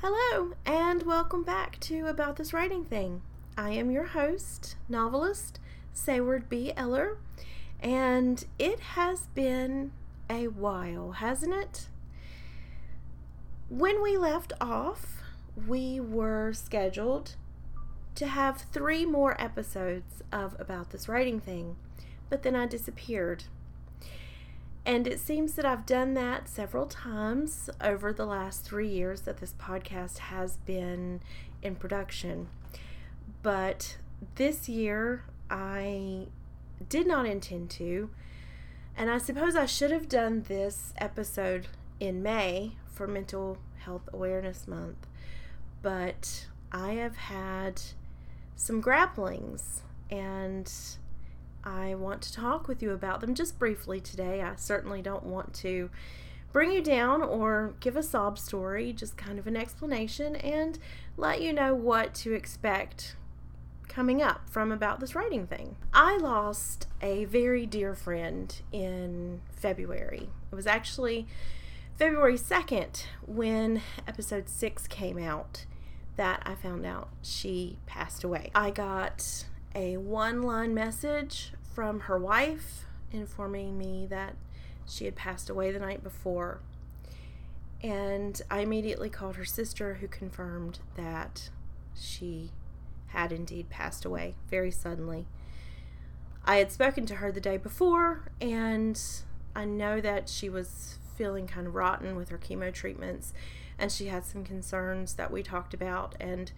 Hello, and welcome back to About This Writing Thing. I am your host, novelist Sayward B. Eller, and it has been a while, hasn't it? When we left off, we were scheduled to have three more episodes of About This Writing Thing, but then I disappeared. And it seems that I've done that several times over the last three years that this podcast has been in production. But this year, I did not intend to. And I suppose I should have done this episode in May for Mental Health Awareness Month. But I have had some grapplings and I want to talk with you about them just briefly today. I certainly don't want to bring you down or give a sob story, just kind of an explanation and let you know what to expect coming up from about this writing thing. I lost a very dear friend in February. It was actually February 2nd when episode 6 came out that I found out she passed away. I got a one line message from her wife informing me that she had passed away the night before. And I immediately called her sister, who confirmed that she had indeed passed away very suddenly. I had spoken to her the day before, and I know that she was feeling kind of rotten with her chemo treatments, and she had some concerns that we talked about. And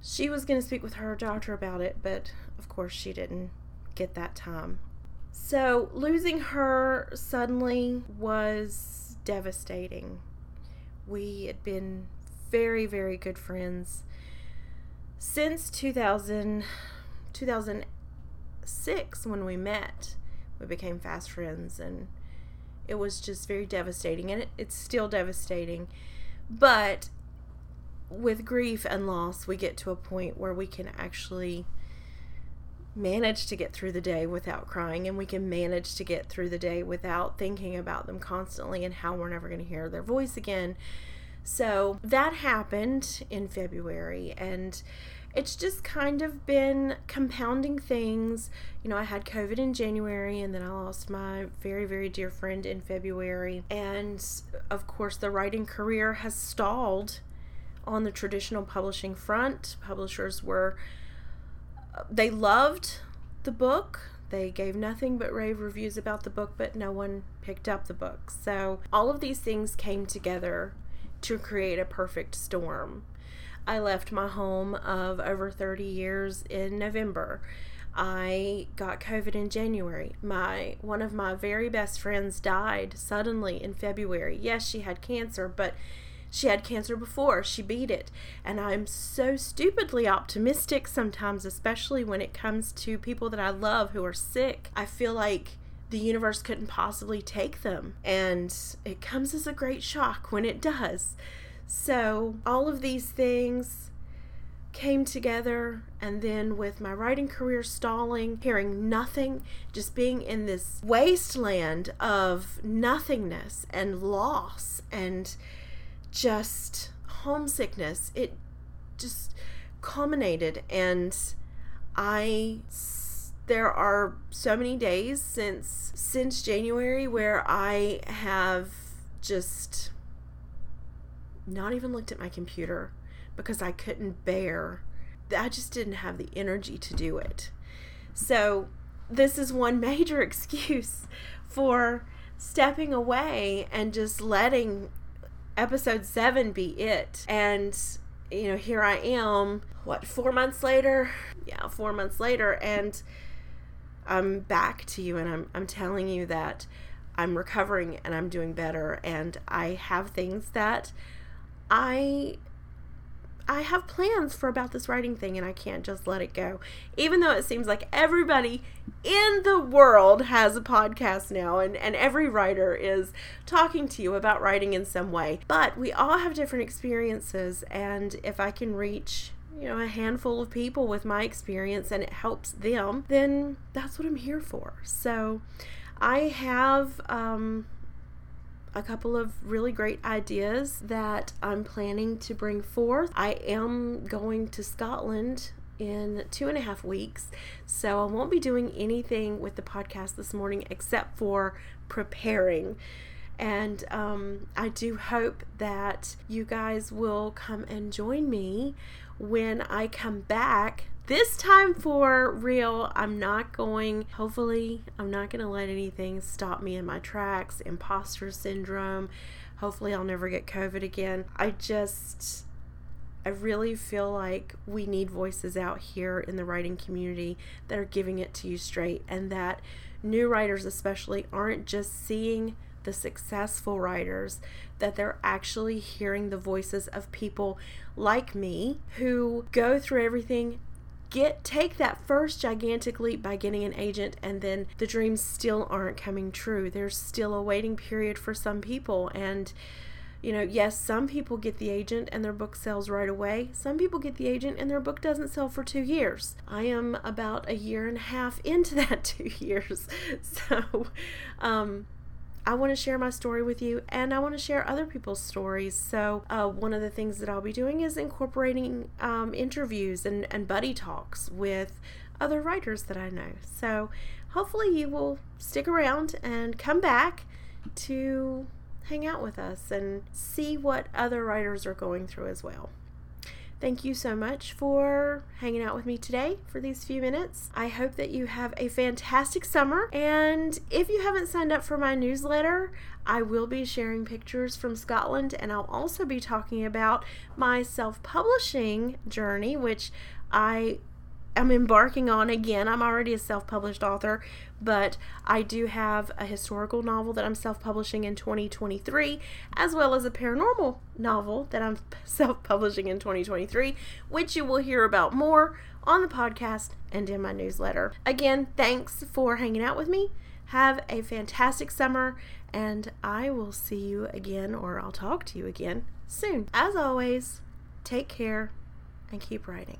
she was going to speak with her doctor about it, but of course she didn't get that time. So losing her suddenly was devastating. We had been very, very good friends since 2000, 2006 when we met. We became fast friends, and it was just very devastating, and it, it's still devastating. But with grief and loss, we get to a point where we can actually manage to get through the day without crying and we can manage to get through the day without thinking about them constantly and how we're never going to hear their voice again. So that happened in February and it's just kind of been compounding things. You know, I had COVID in January and then I lost my very, very dear friend in February. And of course, the writing career has stalled on the traditional publishing front. Publishers were, uh, they loved the book. They gave nothing but rave reviews about the book, but no one picked up the book. So all of these things came together to create a perfect storm. I left my home of over 30 years in November. I got COVID in January. My one of my very best friends died suddenly in February. Yes, she had cancer, but she had cancer before. She beat it. And I'm so stupidly optimistic sometimes, especially when it comes to people that I love who are sick. I feel like the universe couldn't possibly take them. And it comes as a great shock when it does. So, all of these things came together and then with my writing career stalling hearing nothing just being in this wasteland of nothingness and loss and just homesickness. It just culminated, and I. There are so many days since since January where I have just not even looked at my computer because I couldn't bear. I just didn't have the energy to do it. So, this is one major excuse for stepping away and just letting episode seven be it. And, you know, here I am, what, four months later? Yeah, four months later. And I'm back to you and I'm, I'm telling you that I'm recovering and I'm doing better. And I have things that I I have plans for about this writing thing and I can't just let it go. Even though it seems like everybody in the world has a podcast now and, and every writer is talking to you about writing in some way. But we all have different experiences and if I can reach you know, a handful of people with my experience and it helps them, then that's what I'm here for. So I have um, a couple of really great ideas that I'm planning to bring forth. I am going to Scotland in two and a half weeks, so I won't be doing anything with the podcast this morning except for preparing. And um, I do hope that you guys will come and join me when I come back this time for real, I'm not going, hopefully, I'm not going to let anything stop me in my tracks. Imposter syndrome. Hopefully, I'll never get COVID again. I just, I really feel like we need voices out here in the writing community that are giving it to you straight and that new writers, especially, aren't just seeing the successful writers, that they're actually hearing the voices of people like me who go through everything get take that first gigantic leap by getting an agent and then the dreams still aren't coming true. There's still a waiting period for some people and you know, yes, some people get the agent and their book sells right away. Some people get the agent and their book doesn't sell for two years. I am about a year and a half into that two years. So, um, I want to share my story with you and I want to share other people's stories. So, uh, one of the things that I'll be doing is incorporating um, interviews and, and buddy talks with other writers that I know. So, hopefully, you will stick around and come back to hang out with us and see what other writers are going through as well. Thank you so much for hanging out with me today for these few minutes. I hope that you have a fantastic summer. And if you haven't signed up for my newsletter, I will be sharing pictures from Scotland and I'll also be talking about my self publishing journey, which I am embarking on again. I'm already a self published author, but I do have a historical novel that I'm self publishing in 2023, as well as a paranormal novel that I'm self publishing in 2023, which you will hear about more on the podcast and in my newsletter. Again, thanks for hanging out with me. Have a fantastic summer, and I will see you again, or I'll talk to you again soon. As always, take care and keep writing.